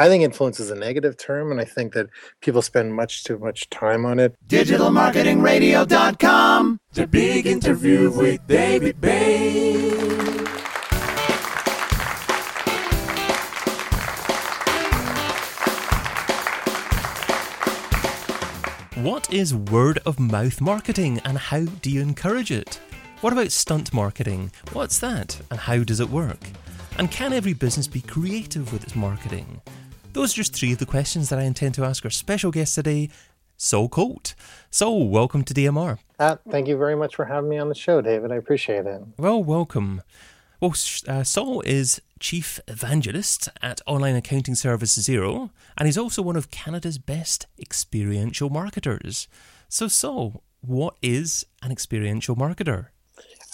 I think influence is a negative term, and I think that people spend much too much time on it. DigitalMarketingRadio.com. The big interview with David Bain. What is word of mouth marketing and how do you encourage it? What about stunt marketing? What's that and how does it work? And can every business be creative with its marketing? Those are just three of the questions that I intend to ask our special guest today, Saul Colt. So, welcome to DMR. Uh, thank you very much for having me on the show, David. I appreciate it. Well, welcome. Well, uh, Saul is Chief Evangelist at Online Accounting Service Xero, and he's also one of Canada's best experiential marketers. So, Saul, what is an experiential marketer?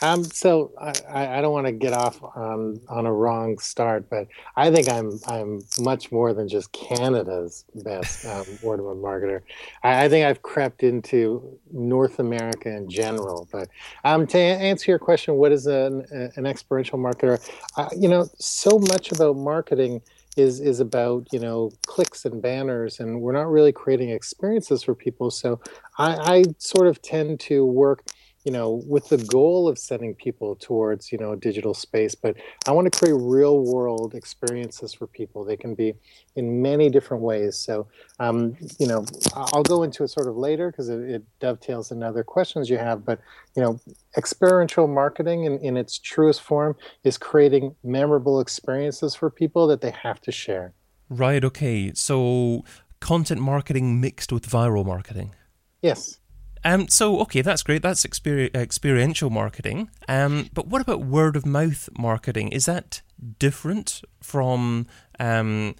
Um, so I, I don't want to get off on, on a wrong start, but I think I'm I'm much more than just Canada's best um, word of mouth marketer. I, I, think I've crept into North America in general. But um, to answer your question, what is an, an experiential marketer? Uh, you know, so much about marketing is is about you know clicks and banners and we're not really creating experiences for people so i, I sort of tend to work you know, with the goal of sending people towards, you know, digital space, but I want to create real world experiences for people. They can be in many different ways. So, um, you know, I'll go into it sort of later because it, it, dovetails in other questions you have. But, you know, experiential marketing in, in its truest form is creating memorable experiences for people that they have to share. Right. Okay. So, content marketing mixed with viral marketing. Yes. Um, so okay, that's great. That's exper- experiential marketing. Um, but what about word of mouth marketing? Is that different from um,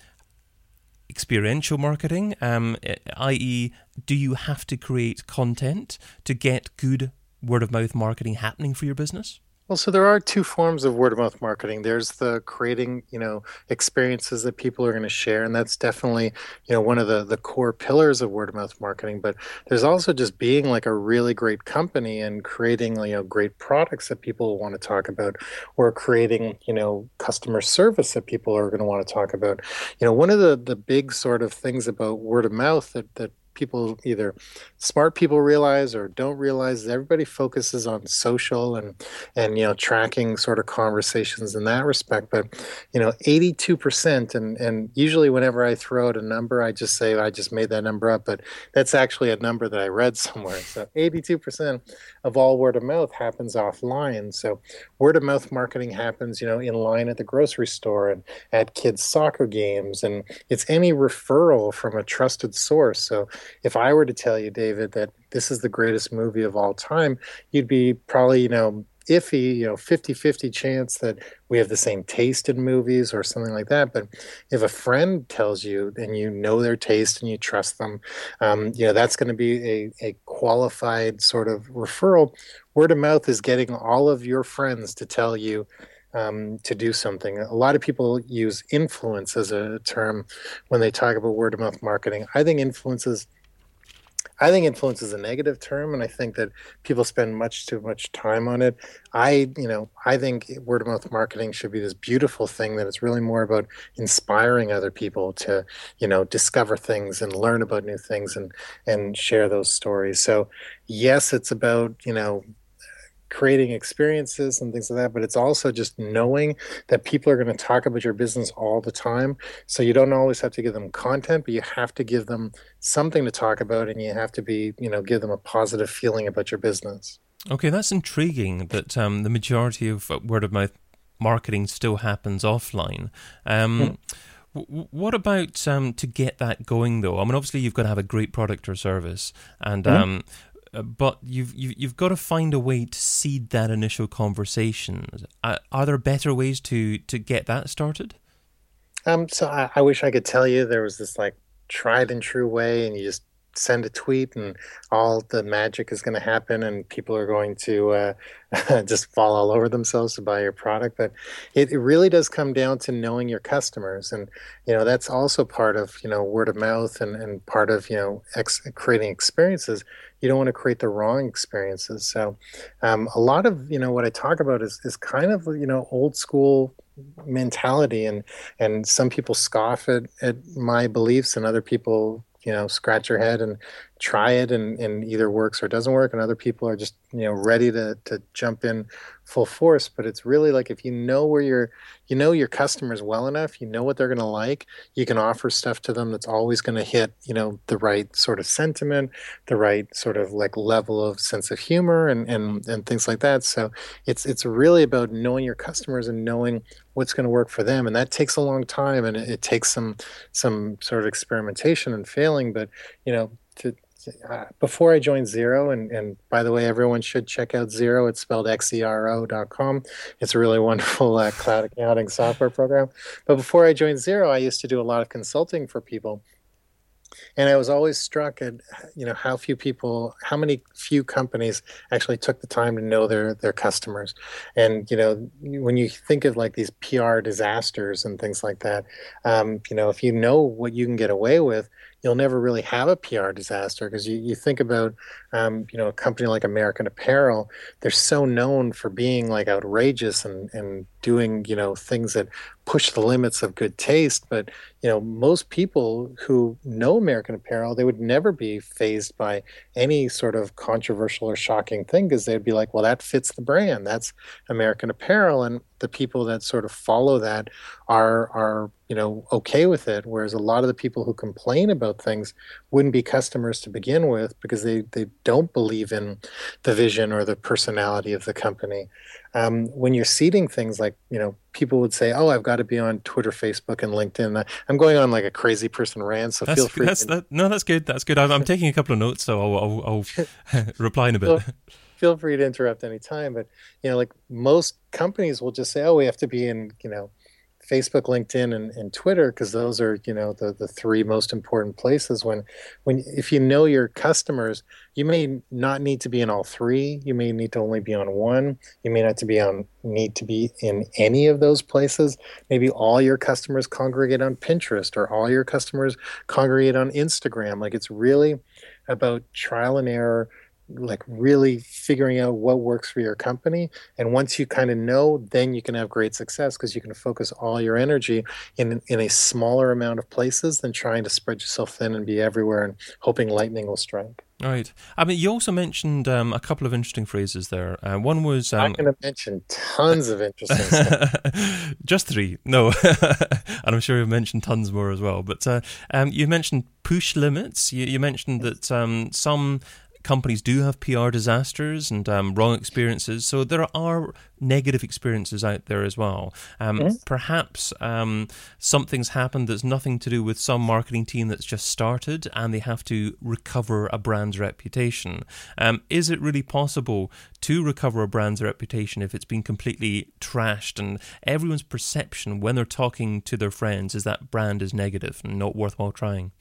experiential marketing? Um, i.e., do you have to create content to get good word of mouth marketing happening for your business? Well, so there are two forms of word of mouth marketing. There's the creating, you know, experiences that people are going to share, and that's definitely, you know, one of the the core pillars of word of mouth marketing. But there's also just being like a really great company and creating, you know, great products that people want to talk about, or creating, you know, customer service that people are going to want to talk about. You know, one of the the big sort of things about word of mouth that that people either smart people realize or don't realize everybody focuses on social and and you know tracking sort of conversations in that respect. But you know 82% and and usually whenever i throw out a number i just say i just made that number up but that's actually a number that i read somewhere. So 82% of all word of mouth happens offline. So word of mouth marketing happens you know in line at the grocery store and at kids soccer games and it's any referral from a trusted source. So if I were to tell you, David, that this is the greatest movie of all time, you'd be probably, you know, iffy, you know, 50 50 chance that we have the same taste in movies or something like that. But if a friend tells you and you know their taste and you trust them, um, you know, that's going to be a, a qualified sort of referral. Word of mouth is getting all of your friends to tell you um, to do something. A lot of people use influence as a term when they talk about word of mouth marketing. I think influence is I think influence is a negative term, and I think that people spend much too much time on it. I, you know, I think word of mouth marketing should be this beautiful thing that it's really more about inspiring other people to, you know, discover things and learn about new things and and share those stories. So, yes, it's about you know creating experiences and things like that, but it's also just knowing that people are going to talk about your business all the time. So you don't always have to give them content, but you have to give them something to talk about and you have to be, you know, give them a positive feeling about your business. Okay, that's intriguing that um, the majority of uh, word of mouth marketing still happens offline. Um, hmm. What about um, to get that going though? I mean, obviously you've got to have a great product or service, and mm-hmm. um, uh, but you've, you've you've got to find a way to seed that initial conversation. Uh, are there better ways to to get that started? Um, so I, I wish I could tell you there was this like tried and true way, and you just send a tweet and all the magic is going to happen and people are going to uh, just fall all over themselves to buy your product but it, it, really does come down to knowing your customers and you know that's also part of you know word of mouth and, and part of you know ex- creating experiences you don't want to create the wrong experiences so um, a lot of you know what i talk about is, is kind of you know old school mentality and and some people scoff at, at my beliefs and other people you know scratch your head and try it and, and either works or doesn't work and other people are just you know ready to to jump in full force but it's really like if you know where your you know your customers well enough you know what they're going to like you can offer stuff to them that's always going to hit you know the right sort of sentiment the right sort of like level of sense of humor and and, and things like that. So it's it's really about knowing your customers and knowing what's going to work for them and that takes a long time and it, it takes some some sort of experimentation and failing but you know to uh, before I joined Xero, and, and by the way, everyone should check out Xero. It's spelled X-E-R-O.com. It's a really wonderful uh, cloud accounting software program. But before I joined Xero, I used to do a lot of consulting for people. And I was always struck at, you know, how few people, how many few companies actually took the time to know their their customers. And you know, when you think of like these PR disasters and things like that, um, you know, if you know what you can get away with, you'll never really have a PR disaster because you, you think about um, you know a company like American Apparel, they're so known for being like outrageous and and doing you know things that push the limits of good taste. But you know most people who know American Apparel, they would never be fazed by any sort of controversial or shocking thing because they'd be like, well, that fits the brand. That's American Apparel, and the people that sort of follow that are are you know okay with it whereas a lot of the people who complain about things wouldn't be customers to begin with because they they don't believe in the vision or the personality of the company um, when you're seeding things like you know people would say oh i've got to be on twitter facebook and linkedin i'm going on like a crazy person rant so that's, feel free that's, to... that, no that's good that's good i'm, I'm taking a couple of notes so i'll, I'll, I'll reply in a bit feel free to interrupt anytime. But you know, like most companies will just say, "Oh, we have to be in you know Facebook, LinkedIn, and, and Twitter because those are you know the the three most important places." When when if you know your customers, you may not need to be in all three. You may need to only be on one. You may not to be on need to be in any of those places. Maybe all your customers congregate on Pinterest or all your customers congregate on Instagram. Like it's really about trial and error like really figuring out what works for your company and once you kind of know then you can have great success because you can focus all your energy in in a smaller amount of places than trying to spread yourself thin and be everywhere and hoping lightning will strike Right. I mean, you also mentioned um, a couple of interesting phrases there. Uh, one was. Um, I'm going to mention tons of interesting stuff. Just three. No. and I'm sure you've mentioned tons more as well. But uh, um, you mentioned push limits. You, you mentioned that um, some companies do have PR disasters and um, wrong experiences. So there are negative experiences out there as well. Um, yes. Perhaps um, something's happened that's nothing to do with some marketing team that's just started and they have to recover a brand's reputation. Um, is it really possible to recover a brand's reputation if it's been completely trashed and everyone's perception when they're talking to their friends is that brand is negative and not worthwhile trying?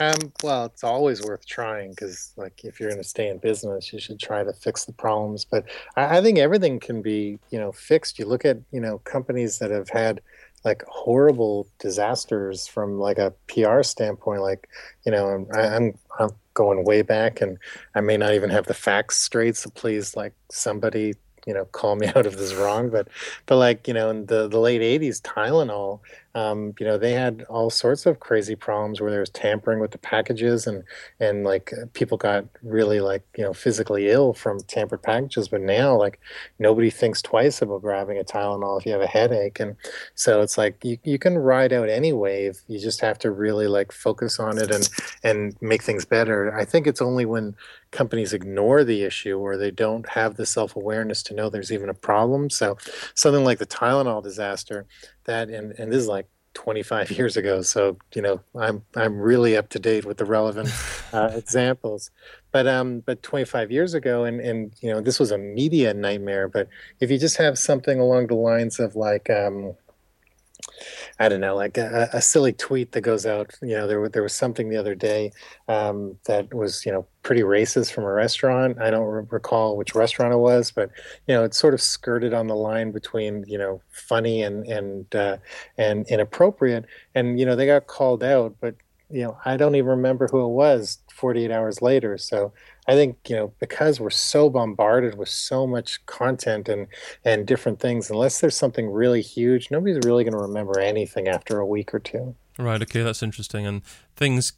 Um, well, it's always worth trying because, like, if you're going to stay in business, you should try to fix the problems. But I, I, think everything can be, you know, fixed. You look at, you know, companies that have had like horrible disasters from like a PR standpoint. Like, you know, I, I'm I'm going way back, and I may not even have the facts straight. So please, like, somebody you know call me out if this is wrong but but like you know in the the late 80s tylenol um, you know they had all sorts of crazy problems where there was tampering with the packages and and like people got really like you know physically ill from tampered packages. But now like nobody thinks twice about grabbing a tylenol if you have a headache. And so it's like you, you can ride out any wave you just have to really like focus on it and and make things better. I think it's only when companies ignore the issue or they don't have the self-awareness to know there's even a problem. So something like the tylenol disaster that and, and this is like 25 years ago so you know i'm i'm really up to date with the relevant uh, examples. But um but 25 years ago and and you know this was a media nightmare but if you just have something along the lines of like um I don't know, like a, a, silly tweet that goes out. You know, there there was something the other day um, that was you know pretty racist from a restaurant. I don't re- recall which restaurant it was, but you know, it sort of skirted on the line between you know funny and and uh, and inappropriate. And you know, they got called out, but you know, I don't even remember who it was 48 hours later. So I think, you know, because we're so bombarded with so much content and, and different things, unless there's something really huge, nobody's really going to remember anything after a week or two. Right. Okay. That's interesting. And things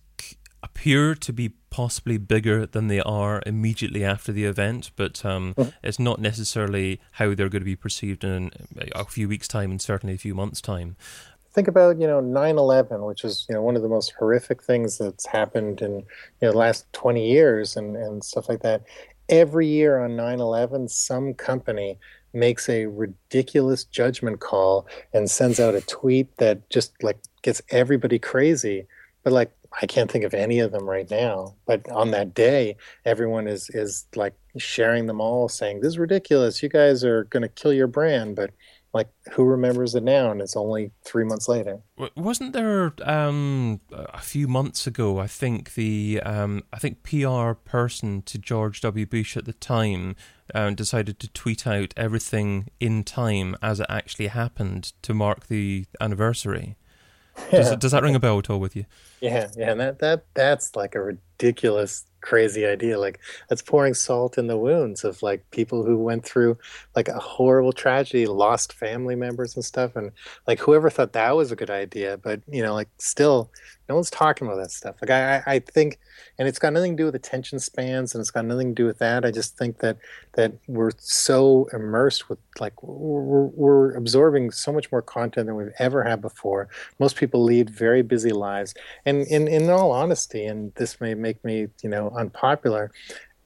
appear to be possibly bigger than they are immediately after the event, but um, mm-hmm. it's not necessarily how they're going to be perceived in a few weeks' time and certainly a few months' time. Think about you know 9/11, which is you know one of the most horrific things that's happened in you know the last 20 years and and stuff like that. Every year on 9/11, some company makes a ridiculous judgment call and sends out a tweet that just like gets everybody crazy. But like I can't think of any of them right now. But on that day, everyone is is like sharing them all, saying, "This is ridiculous. You guys are going to kill your brand." But like, who remembers it now? And it's only three months later. Wasn't there um, a few months ago? I think the um, I think PR person to George W. Bush at the time uh, decided to tweet out everything in time as it actually happened to mark the anniversary. Does, does that ring a bell at all with you? Yeah, yeah, and that that that's like a ridiculous crazy idea. Like that's pouring salt in the wounds of like people who went through like a horrible tragedy, lost family members and stuff. And like whoever thought that was a good idea, but you know, like still no one's talking about that stuff. Like I, I think, and it's got nothing to do with attention spans, and it's got nothing to do with that. I just think that that we're so immersed with like we're, we're absorbing so much more content than we've ever had before. Most people lead very busy lives, and in in all honesty, and this may make me you know unpopular,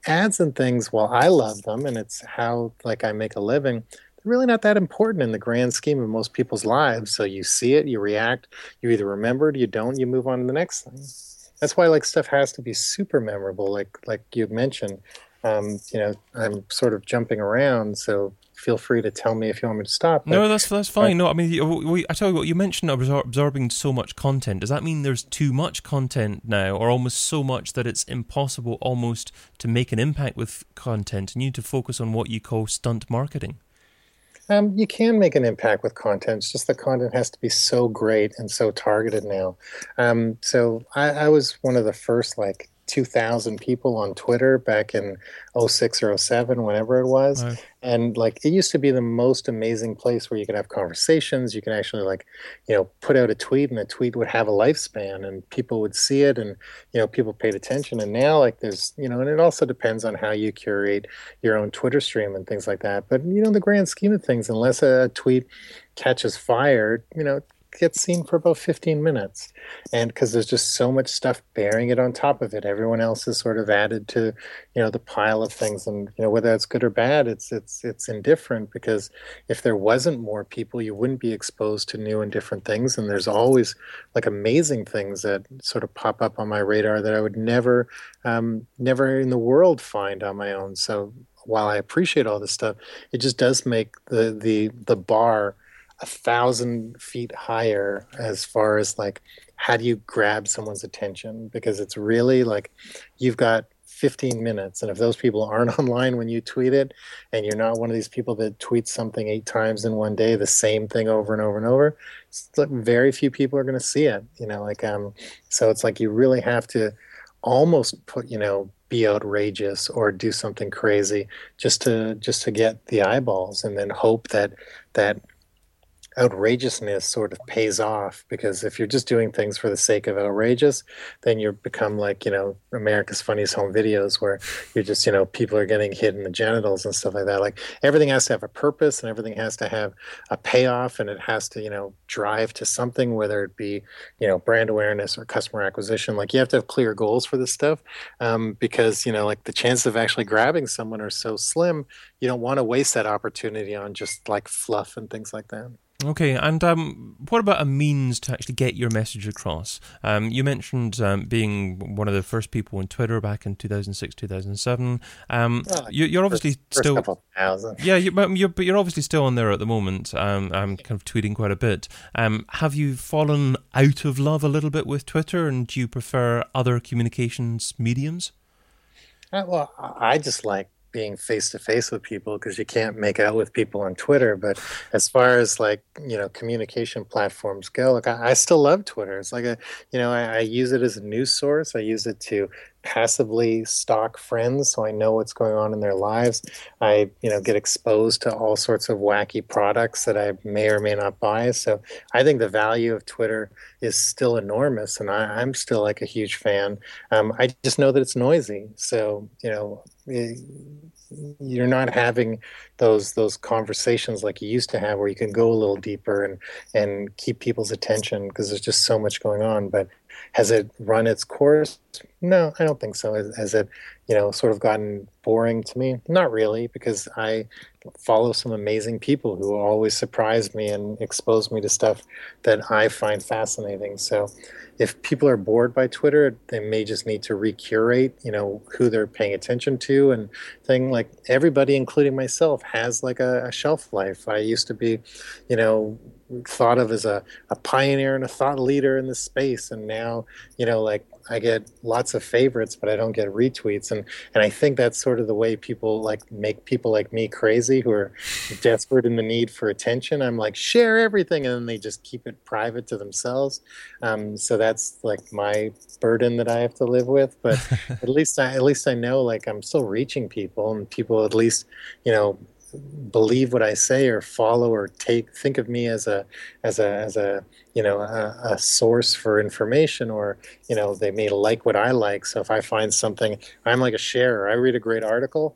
ads and things. While I love them, and it's how like I make a living really not that important in the grand scheme of most people's lives. So you see it, you react, you either remember it, you don't, you move on to the next thing. That's why like stuff has to be super memorable, like like you mentioned. Um, you know, I'm sort of jumping around, so feel free to tell me if you want me to stop. But, no, that's that's fine. No, I mean, we, I tell you what, you mentioned absorbing so much content. Does that mean there's too much content now, or almost so much that it's impossible almost to make an impact with content, and you need to focus on what you call stunt marketing? Um, you can make an impact with content. It's just the content has to be so great and so targeted now. Um, so I, I was one of the first like 2,000 people on Twitter back in 06 or 07, whenever it was. And like it used to be the most amazing place where you could have conversations. You can actually like, you know, put out a tweet and a tweet would have a lifespan and people would see it and, you know, people paid attention. And now like there's, you know, and it also depends on how you curate your own Twitter stream and things like that. But, you know, the grand scheme of things, unless a tweet catches fire, you know, gets seen for about 15 minutes. And because there's just so much stuff bearing it on top of it everyone else is sort of added to you know the pile of things. And you know whether that's good or bad it's it's it's indifferent because if there wasn't more people you wouldn't be exposed to new and different things. And there's always like amazing things that sort of pop up on my radar that i would never um, never in the world find on my own. So while i appreciate all this stuff it just does make the the the bar a thousand feet higher as far as like how do you grab someone's attention? Because it's really like you've got 15 minutes and if those people aren't online when you tweet it and you're not one of these people that tweets something eight times in one day the same thing over and over and over like very few people are going to see it you know like um so it's like you really have to almost put you know be outrageous or do something crazy just to just to get the eyeballs and then hope that that outrageousness sort of pays off because if you're just doing things for the sake of outrageous, then you become like, you know, America's Funniest Home Videos where you're just, you know, people are getting hit in the genitals and stuff like that. Like everything has to have a purpose and everything has to have a payoff and it has to, you know, drive to something, whether it be, you know, brand awareness or customer acquisition. Like you have to have clear goals for this stuff um, because, you know, like the chances of actually grabbing someone are so slim, you don't want to waste that opportunity on just like fluff and things like that. Okay, and um, what about a means to actually get your message across? Um, you mentioned um, being one of the first people on Twitter back in 2006, 2007. Um, well, you, are obviously first, still. First yeah, you, but, you're, but you're obviously still on there at the moment. Um, I'm kind of tweeting quite a bit. Um, have you fallen out of love a little bit with Twitter, and do you prefer other communications mediums? Uh, well, I just like being face to face with people because you can't make out with people on Twitter. But as far as like you know communication platforms go, like I, I still love Twitter. It's like a you know I, I use it as a news source. I use it to passively stalk friends so I know what's going on in their lives. I, you know, get exposed to all sorts of wacky products that I may or may not buy. So I think the value of Twitter is still enormous, and I, am still like a huge fan. Um, I just know that it's noisy. So you know, you're not having those those conversations like you used to have, where you can go a little deeper and and keep people's attention because there's just so much going on. But has it run its course? No, I don't think so. Has, has it, you know, sort of gotten boring to me? Not really, because I follow some amazing people who always surprise me and expose me to stuff that I find fascinating. So if people are bored by Twitter, they may just need to recurate, you know, who they're paying attention to and thing like everybody, including myself, has like a, a shelf life. I used to be, you know, thought of as a, a pioneer and a thought leader in this space. And now you know like i get lots of favorites but i don't get retweets. And and i think that's sort of the way people like make people like me crazy who are desperate in the need for attention. I'm like share everything and then they just keep it private to themselves. Um, so that's like my burden that i have to live with. But at least i at least i know like i'm still reaching people and people at least you know believe what I say or follow or take think of me as a as a as a you know a, a, source for information or you know they may like what I like. So if I find something I'm like a sharer. I read a great article.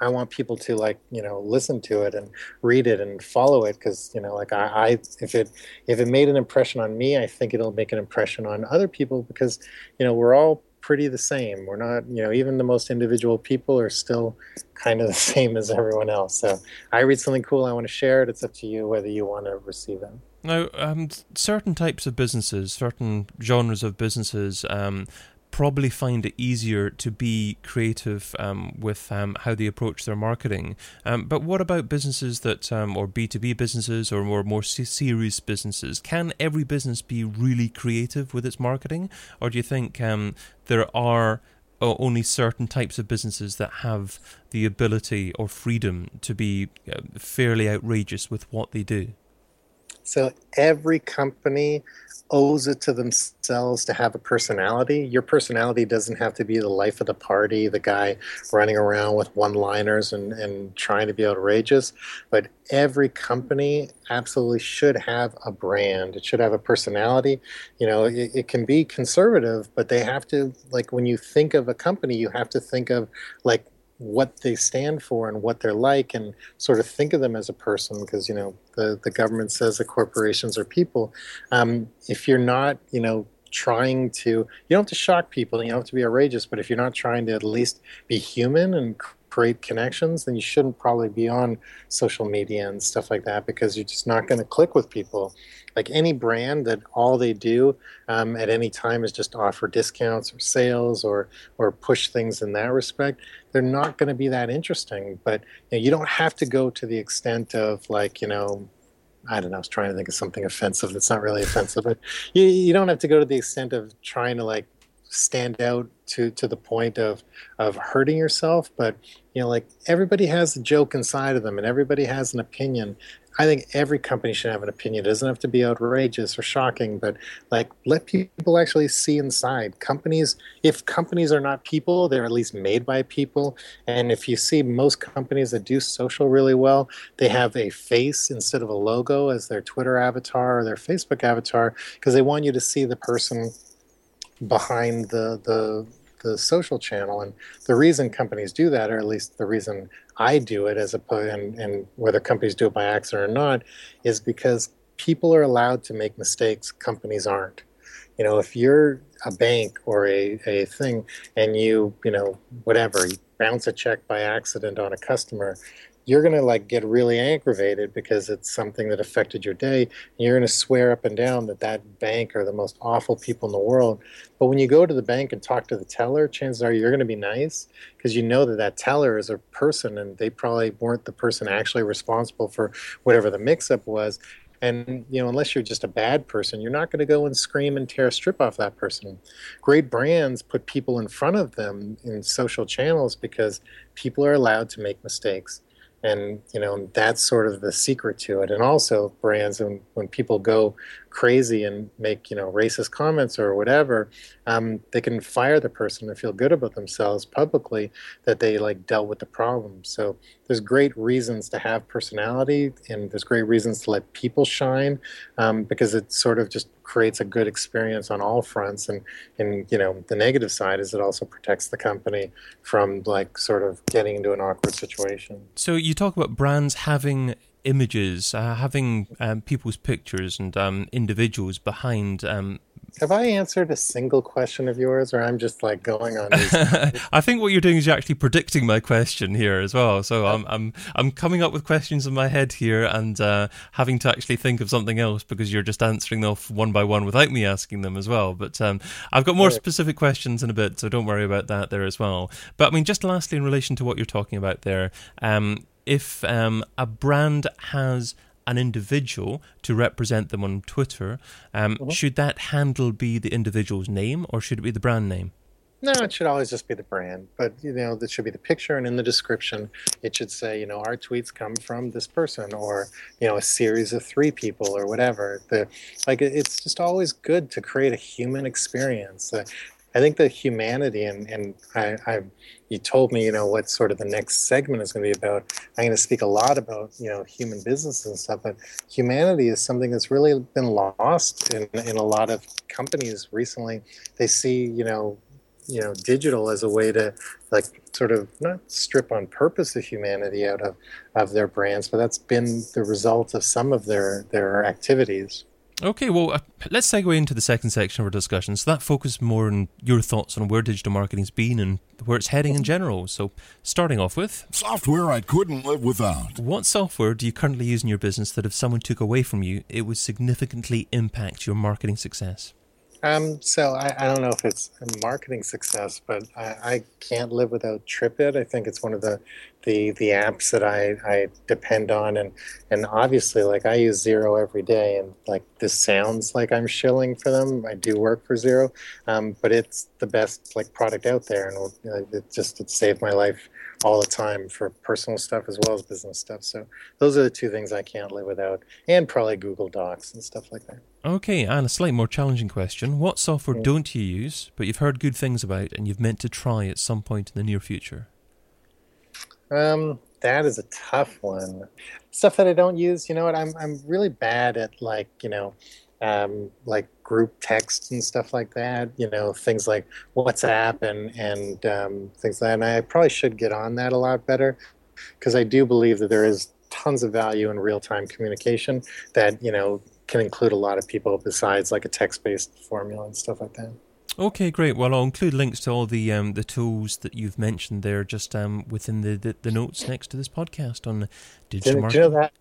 I want people to like you know listen to it and read it and follow it because you know like I, I if it if it made an impression on me I think it'll make an impression on other people because you know we're all pretty the same. We're not, you know, even the most individual people are still kind of the same as everyone else. So I read something cool, I want to share it. It's up to you whether you want to receive it. Now, um, certain types of businesses, certain genres of businesses, um, probably find it easier to be creative um, with um, how they approach their marketing. Um, but what about businesses that, um, or B2B businesses or more, more serious businesses? Can every business be really creative with its marketing? Or do you think um, there are only certain types of businesses that have the ability or freedom to be uh, fairly outrageous with what they do? So every company owes it to themselves to have a personality. Your personality doesn't have to be the life of the party, the guy running around with one liners and, and trying to be outrageous. But every company absolutely should have a brand. It should have a personality. You know, it, it can be conservative, but they have to, like, when you think of a company, you have to think of, like, what they stand for and what they're like and sort of think of them as a person because you know the, the government says that corporations are people. Um, if you're not you know trying to you don't have to shock people you don't have to be outrageous but if you're not trying to at least be human and create connections then you shouldn't probably be on social media and stuff like that because you're just not going to click with people like any brand that all they do um, at any time is just offer discounts or sales or or push things in that respect they're not going to be that interesting but you, know, you don't have to go to the extent of like you know I don't know. I was trying to think of something offensive that's not really offensive, but you, you don't have to go to the extent of trying to like stand out to to the point of of hurting yourself. But you know, like everybody has a joke inside of them, and everybody has an opinion, I think every company should have an opinion. It doesn't have to be outrageous or shocking, but like let people actually see inside. Companies, if companies are not people, they're at least made by people. And if you see most companies that do social really well, they have a face instead of a logo as their Twitter avatar or their Facebook avatar because they want you to see the person behind the the the social channel. And the reason companies do that, or at least the reason I do it, as opposed and, and whether companies do it by accident or not, is because people are allowed to make mistakes. Companies aren't. You know, if you're a bank or a, a thing and you, you know, whatever, you bounce a check by accident on a customer, you're going to like get really aggravated because it's something that affected your day and you're going to swear up and down that that bank are the most awful people in the world. But when you go to the bank and talk to the teller chances are you're going to be nice because you know that that teller is a person and they probably weren't the person actually responsible for whatever the mix up was. And you know, unless you're just a bad person, you're not going to go and scream and tear a strip off that person. Great brands put people in front of them in social channels because people are allowed to make mistakes and you know that's sort of the secret to it. And also brands and when people go crazy and make you know racist comments or whatever um, they can fire the person and feel good about themselves publicly that they like dealt with the problem. So there's great reasons to have personality and there's great reasons to let people shine um, because it sort of just creates a good experience on all fronts. And and you know the negative side is it also protects the company from like sort of getting into an awkward situation. So you talk about brands having images uh, having um, people's pictures and um, individuals behind um, have I answered a single question of yours, or I'm just like going on? I think what you're doing is you're actually predicting my question here as well. So I'm I'm I'm coming up with questions in my head here and uh, having to actually think of something else because you're just answering them off one by one without me asking them as well. But um, I've got more specific questions in a bit, so don't worry about that there as well. But I mean, just lastly, in relation to what you're talking about there, um, if um, a brand has an individual to represent them on Twitter, um, mm-hmm. should that handle be the individual's name or should it be the brand name? No, it should always just be the brand, but you know, that should be the picture, and in the description, it should say, you know, our tweets come from this person, or you know, a series of three people, or whatever. The like, it's just always good to create a human experience. Uh, I think the humanity and and I, I you told me you know what sort of the next segment is going to be about. I'm going to speak a lot about you know human business and stuff, but humanity is something that's really been lost in in a lot of companies recently. They see you know you know digital as a way to like sort of not strip on purpose the humanity out of of their brands, but that's been the result of some of their their activities. Okay, well, uh, let's segue into the second section of our discussion. So that focuses more on your thoughts on where digital marketing's been and where it's heading in general. So, starting off with software I couldn't live without. What software do you currently use in your business that if someone took away from you, it would significantly impact your marketing success? Um, so I, I, don't know if it's a marketing success, but I, I, can't live without TripIt. I think it's one of the the, the apps that I, I depend on, and and obviously like I use Xero every day, and like this sounds like I'm shilling for them. I do work for Xero, um, but it's the best like product out there, and it just it saved my life all the time for personal stuff as well as business stuff. So those are the two things I can't live without, and probably Google Docs and stuff like that. Okay, and a slightly more challenging question. What software don't you use, but you've heard good things about and you've meant to try at some point in the near future? Um, that is a tough one. Stuff that I don't use, you know what? I'm I'm really bad at like, you know, um, like group text and stuff like that. You know, things like WhatsApp and and um, things like that. And I probably should get on that a lot better because I do believe that there is tons of value in real time communication that you know can include a lot of people besides like a text-based formula and stuff like that. Okay, great. Well, I'll include links to all the um, the tools that you've mentioned there, just um, within the, the, the, notes next to this podcast on digital marketing. You know that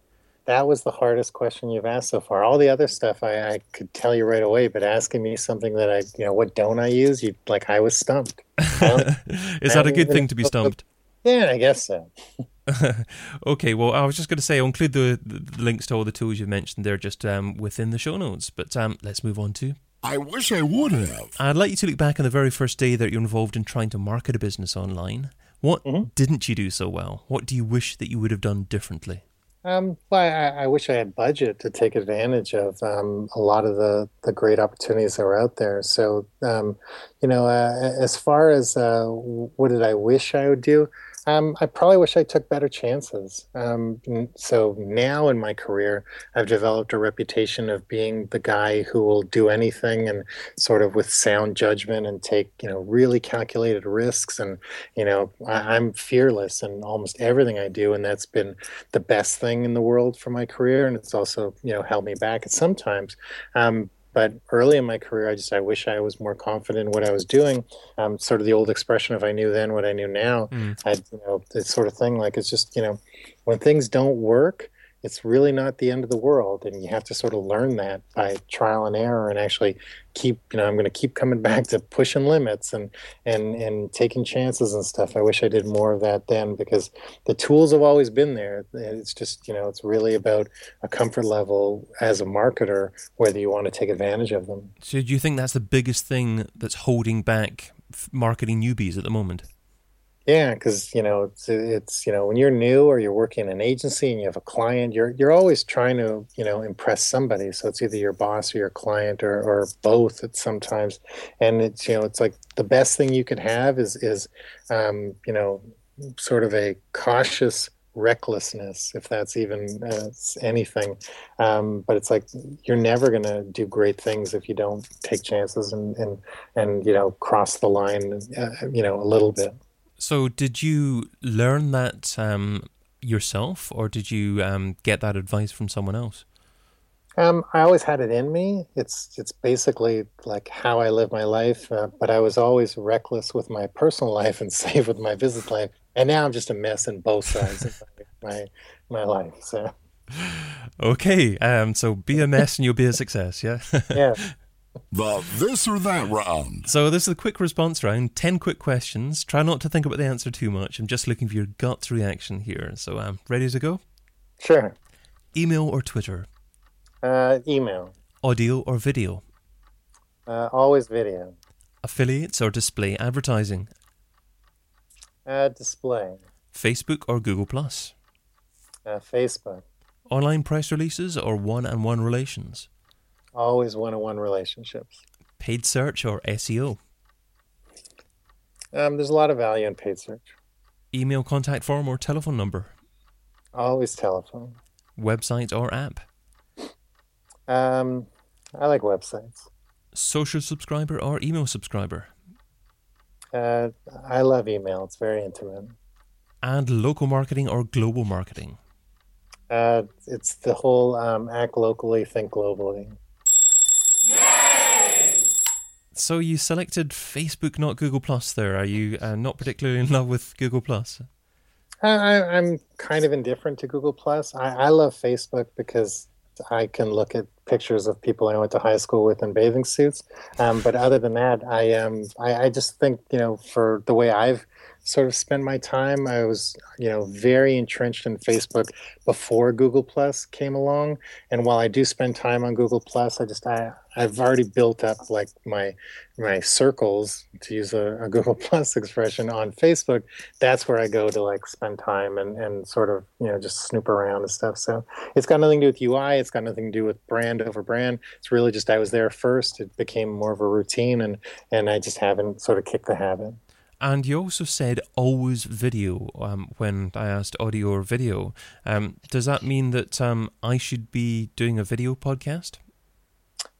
that was the hardest question you've asked so far. All the other stuff I, I could tell you right away, but asking me something that I, you know, what don't I use? You like I was stumped. Is that a good thing to be stumped? Yeah, I guess so. okay, well, I was just going to say I'll include the, the, links to all the tools you mentioned there just um, within the show notes. But um, let's move on to. I wish I would have. I'd like you to look back on the very first day that you're involved in trying to market a business online. What mm-hmm. didn't you do so well? What do you wish that you would have done differently? Um, well, I, I, wish I had budget to take advantage of um, a lot of the, the great opportunities that were out there. So, um, you know, uh, as far as uh, what did I wish I would do, um, I probably wish I took better chances. Um, so now in my career, I've developed a reputation of being the guy who will do anything and sort of with sound judgment and take you know really calculated risks. And you know I, I'm fearless in almost everything I do, and that's been the best thing in the world for my career. And it's also you know held me back at sometimes. Um, but early in my career, I just I wish I was more confident in what I was doing. Um, sort of the old expression, if I knew then what I knew now, mm. I you know this sort of thing. Like it's just you know when things don't work, it's really not the end of the world. And you have to sort of learn that by trial and error and actually keep, you know, I'm going to keep coming back to pushing limits and, and, and taking chances and stuff. I wish I did more of that then because the tools have always been there. It's just, you know, it's really about a comfort level as a marketer, whether you want to take advantage of them. So do you think that's the biggest thing that's holding back marketing newbies at the moment? Yeah, because you know it's it's you know when you're new or you're working in an agency and you have a client, you're you're always trying to you know impress somebody. So it's either your boss or your client or or both at sometimes. And it's you know it's like the best thing you could have is is um, you know sort of a cautious recklessness, if that's even uh, anything. Um, but it's like you're never going to do great things if you don't take chances and and and you know cross the line, uh, you know, a little bit. So, did you learn that um, yourself, or did you um, get that advice from someone else? Um, I always had it in me. It's it's basically like how I live my life, uh, but I was always reckless with my personal life and safe with my business life. And now I'm just a mess in both sides of my my life. So. Okay, um, so be a mess and you'll be a success. Yeah. yeah. The this or that round. So this is a quick response round. Ten quick questions. Try not to think about the answer too much. I'm just looking for your gut reaction here. So I'm um, ready to go. Sure. Email or Twitter? Uh, email. Audio or video? Uh, always video. Affiliates or display advertising? Uh, display. Facebook or Google Plus? Uh, Facebook. Online press releases or one-on-one relations? Always one on one relationships. Paid search or SEO? Um, there's a lot of value in paid search. Email contact form or telephone number? Always telephone. Website or app? Um, I like websites. Social subscriber or email subscriber? Uh, I love email. It's very intimate. And local marketing or global marketing? Uh, it's the whole um, act locally, think globally. So you selected Facebook, not Google Plus. There, are you uh, not particularly in love with Google Plus? I, am kind of indifferent to Google Plus. I, I, love Facebook because I can look at pictures of people I went to high school with in bathing suits. Um, but other than that, I um, I, I just think you know for the way I've sort of spend my time. I was, you know, very entrenched in Facebook before Google Plus came along. And while I do spend time on Google Plus, I just I I've already built up like my my circles to use a, a Google Plus expression on Facebook. That's where I go to like spend time and and sort of you know just snoop around and stuff. So it's got nothing to do with UI. It's got nothing to do with brand over brand. It's really just I was there first. It became more of a routine, and and I just haven't sort of kicked the habit. And you also said always video um, when I asked audio or video. Um, does that mean that um, I should be doing a video podcast?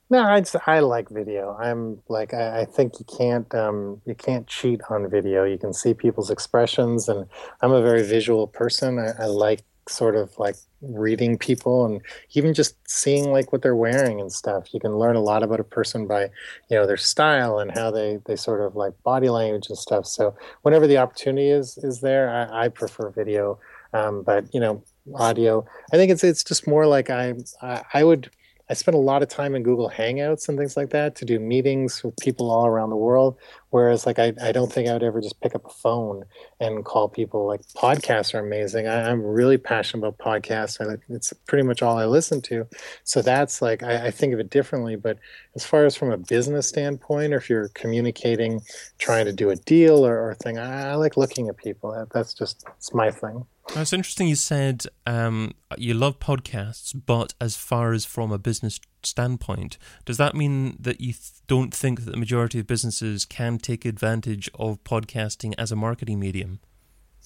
No, I, I like video. I'm like I, I think you can't um, you can't cheat on video. You can see people's expressions, and I'm a very visual person. I, I like sort of like reading people and even just seeing like what they're wearing and stuff. You can learn a lot about a person by you know their style and how they they sort of like body language and stuff. So whenever the opportunity is is there i, I prefer video. Um, but you know audio. I think it's it's just more like i i, I would I spend a lot of time in Google Hangouts and things like that to do meetings with people all around the world. Whereas, like, I, I don't think I would ever just pick up a phone and call people. Like, podcasts are amazing. I, am really passionate about podcasts, and it's pretty much all I listen to. So that's like, I, I think of it differently. But as far as from a business standpoint, or if you're communicating, trying to do a deal or, or thing, I, I like looking at people. That, that's just, it's my thing. It's interesting you said um, you love podcasts, but as far as from a business standpoint, does that mean that you th- don't think that the majority of businesses can take advantage of podcasting as a marketing medium?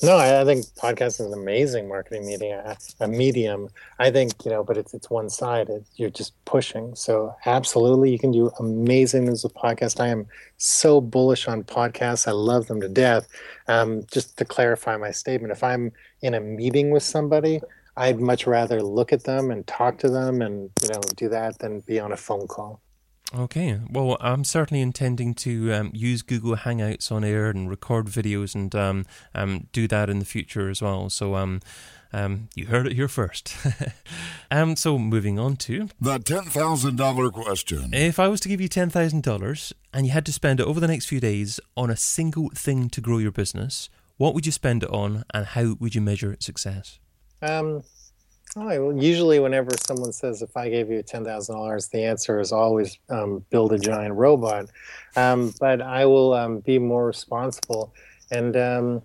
No, I, I think podcast is an amazing marketing medium. A, a, medium, I think you know, but it's it's one sided. You're just pushing. So absolutely, you can do amazing things with podcast. I am so bullish on podcasts. I love them to death. Um, just to clarify my statement, if I'm in a meeting with somebody, I'd much rather look at them and talk to them and you know do that than be on a phone call. Okay. Well, I'm certainly intending to um, use Google Hangouts on air and record videos and um, um, do that in the future as well. So, um, um, you heard it here first. um, so, moving on to The $10,000 question. if I was to give you $10,000 and you had to spend it over the next few days on a single thing to grow your business, what would you spend it on and how would you measure its success? Um, oh, usually, whenever someone says, "If I gave you ten thousand dollars," the answer is always um, build a giant robot. Um, but I will um, be more responsible, and um,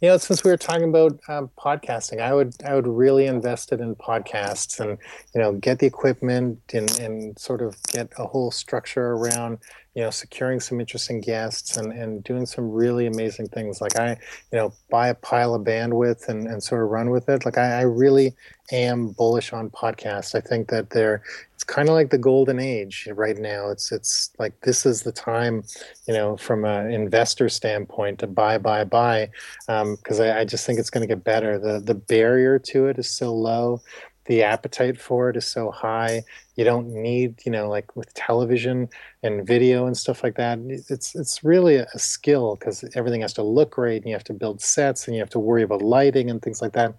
you know, since we were talking about um, podcasting, I would I would really invest it in podcasts, and you know, get the equipment and and sort of get a whole structure around you know securing some interesting guests and and doing some really amazing things. Like i you know buy a pile of bandwidth and and sort of run with it. Like i, I really am bullish on podcasts. I think that they're it's kind of like the golden age right now. It's it's like this is the time you know from an investor standpoint to buy buy buy um, because I, I just think it's going to get better. The the barrier to it is so low the appetite for it is so high. You don't need you know like with television and video and stuff like that it's it's really a skill because everything has to look great and you have to build sets and you have to worry about lighting and things like that.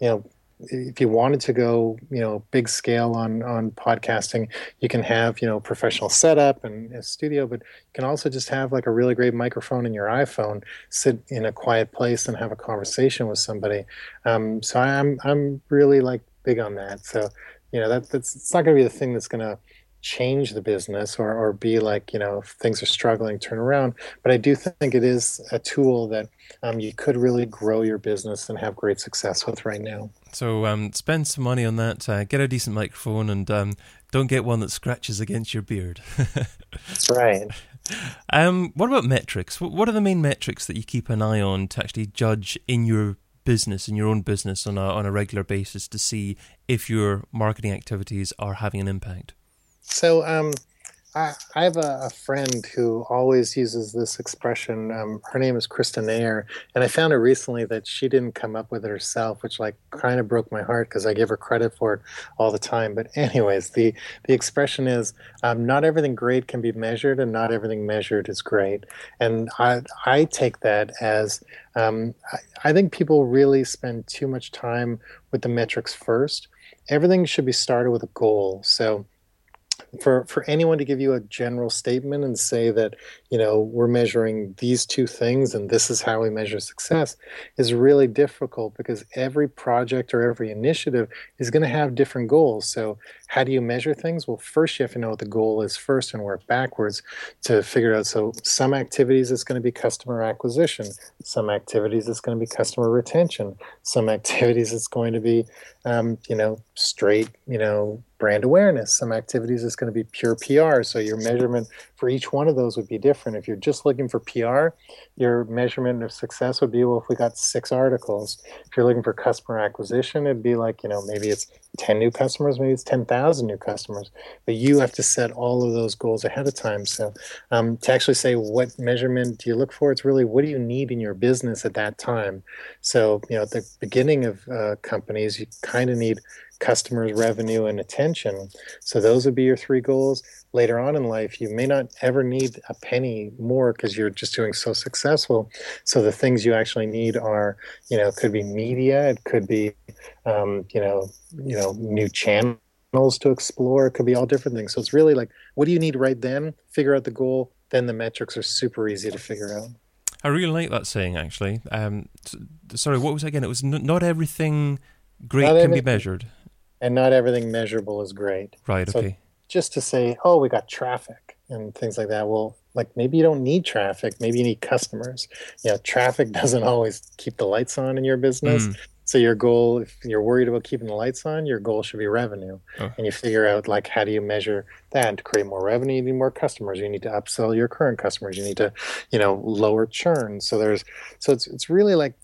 You know if you wanted to go you know big scale on on podcasting you can have you know professional setup and a studio but you can also just have like a really great microphone in your iphone sit in a quiet place and have a conversation with somebody. Um, so i'm i'm really like big on that so you know that that's it's not going to be the thing that's going to change the business or, or be like you know if things are struggling turn around but i do think it is a tool that um, you could really grow your business and have great success with right now So, um, spend some money on that, uh, get a decent microphone, and um, don't get one that scratches against your beard. that's right Um, what about metrics? What are the main metrics that you keep an eye on to actually judge in your business, in your own business, on a on a regular basis to see if your marketing activities are having an impact? So um, I, have a, a friend who always uses this expression. Um, her name is Krista Nair, and I found out recently that she didn't come up with it herself, which like kind of broke my heart because I give her credit for it all the time. But anyways, the the expression is um, not everything great can be measured, and not everything measured is great. And I I take that as um, I, I think people really spend too much time with the metrics first. Everything should be started with a goal. So for for anyone to give you a general statement and say that you know we're measuring these two things and this is how we measure success is really difficult because every project or every initiative is going to have different goals. So how do you measure things? Well first you have to know what the goal is first and work backwards to figure out. So some activities it's going to be customer acquisition some activities it's going to be customer retention some activities it's going to be um, you know straight you know brand awareness. Some activities is going to be pure PR. So your measurement for each one of those would be different. If you're just looking for PR, your measurement of success would be well, if we got six articles. If you're looking for customer acquisition, it'd be like, you know, maybe it's 10 new customers, maybe it's 10,000 new customers. But you have to set all of those goals ahead of time. So um, to actually say what measurement do you look for, it's really what do you need in your business at that time. So, you know, at the beginning of uh, companies, you kind of need customers, revenue, and attention. So those would be your three goals. Later on in life, you may not ever need a penny more because you're just doing so successful. So the things you actually need are, you know, it could be media, it could be, um, you know, you know, new channels to explore. It could be all different things. So it's really like, what do you need right then? Figure out the goal. Then the metrics are super easy to figure out. I really like that saying, actually. Um, sorry, what was it again? It was n- not everything great Not can be measured. And not everything measurable is great. Right, So- okay. just to say, oh, we got traffic and things like that. Well, like maybe you don't need traffic. Maybe you need customers. Yeah, traffic doesn't always keep the lights on in your business. Mm. So your goal, if you're worried about keeping the lights on, your goal should be revenue. Oh. And you figure out like how do you measure that to create more revenue? You need more customers. You need to upsell your current customers. You need to, you know, lower churn. So there's so it's it's really like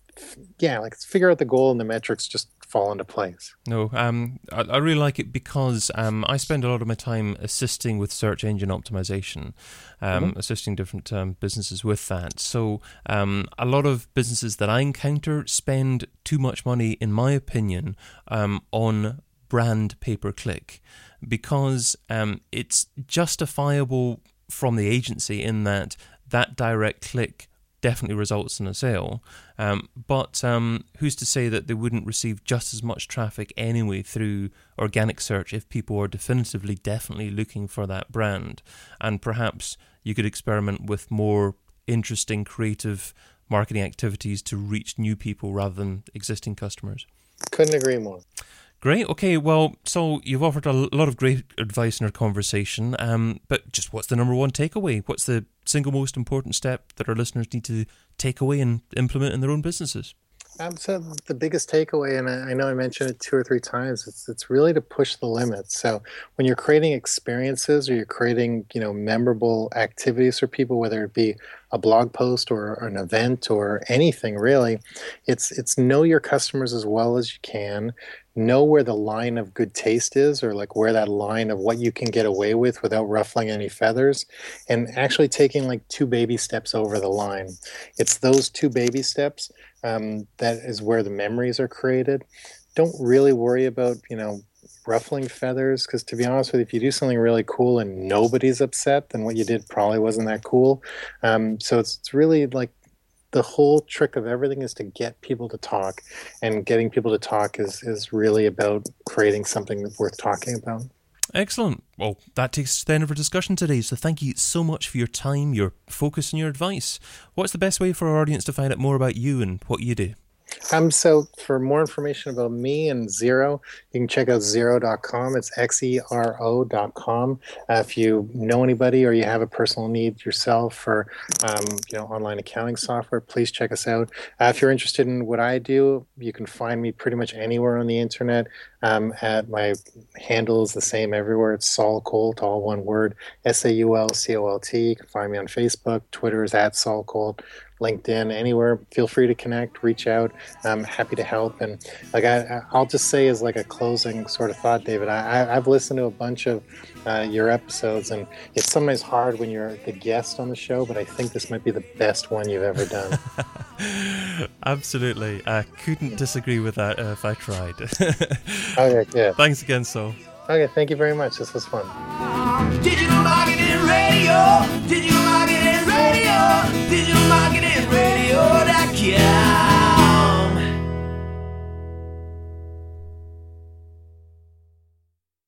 yeah, like figure out the goal and the metrics just fall into place. No, um, I, I really like it because um, I spend a lot of my time assisting with search engine optimization, um, assisting different um, businesses with that. So, um, a lot of businesses that I encounter spend too much money, in my opinion, um, on brand pay per click because um, it's justifiable from the agency in that that direct click definitely results in a sale. Um, but um, who's to say that they wouldn't receive just as much traffic anyway through organic search if people are definitively, definitely looking for that brand? And perhaps you could experiment with more interesting, creative marketing activities to reach new people rather than existing customers. Couldn't agree more. Great. Okay. Well, so you've offered a lot of great advice in our conversation. Um, but just what's the number one takeaway? What's the single most important step that our listeners need to take away and implement in their own businesses? Um, so the biggest takeaway, and I know I mentioned it two or three times, it's it's really to push the limits. So when you're creating experiences or you're creating, you know, memorable activities for people, whether it be a blog post or an event or anything really, it's it's know your customers as well as you can, know where the line of good taste is or like where that line of what you can get away with without ruffling any feathers and actually taking like two baby steps over the line. It's those two baby steps um, that is where the memories are created. Don't really worry about you know ruffling feathers because to be honest with you if you do something really cool and nobody's upset then what you did probably wasn't that cool. Um, so it's, it's really like the whole trick of everything is to get people to talk and getting people to talk is is really about creating something worth talking about. Excellent. Well that takes us to the end of our discussion today so thank you so much for your time your focus and your advice. What's the best way for our audience to find out more about you and what you do um, so for more information about me and Xero, you can check out xero.com. It's X-E-R-O.com. Uh, if you know anybody or you have a personal need yourself for, um, you know, online accounting software, please check us out. Uh, if you're interested in what I do, you can find me pretty much anywhere on the internet. Um, at my handle is the same everywhere. It's Saul Colt, all one word, S-A-U-L-C-O-L-T. You can find me on Facebook. Twitter is at Saul Colt. LinkedIn, anywhere. Feel free to connect, reach out. I'm happy to help. And like I, I'll just say as like a closing sort of thought, David. I, I've listened to a bunch of uh, your episodes, and it's sometimes hard when you're the guest on the show. But I think this might be the best one you've ever done. Absolutely, I couldn't disagree with that uh, if I tried. okay, yeah. Thanks again, Saul. Okay, thank you very much. This was fun digital marketing radio.com.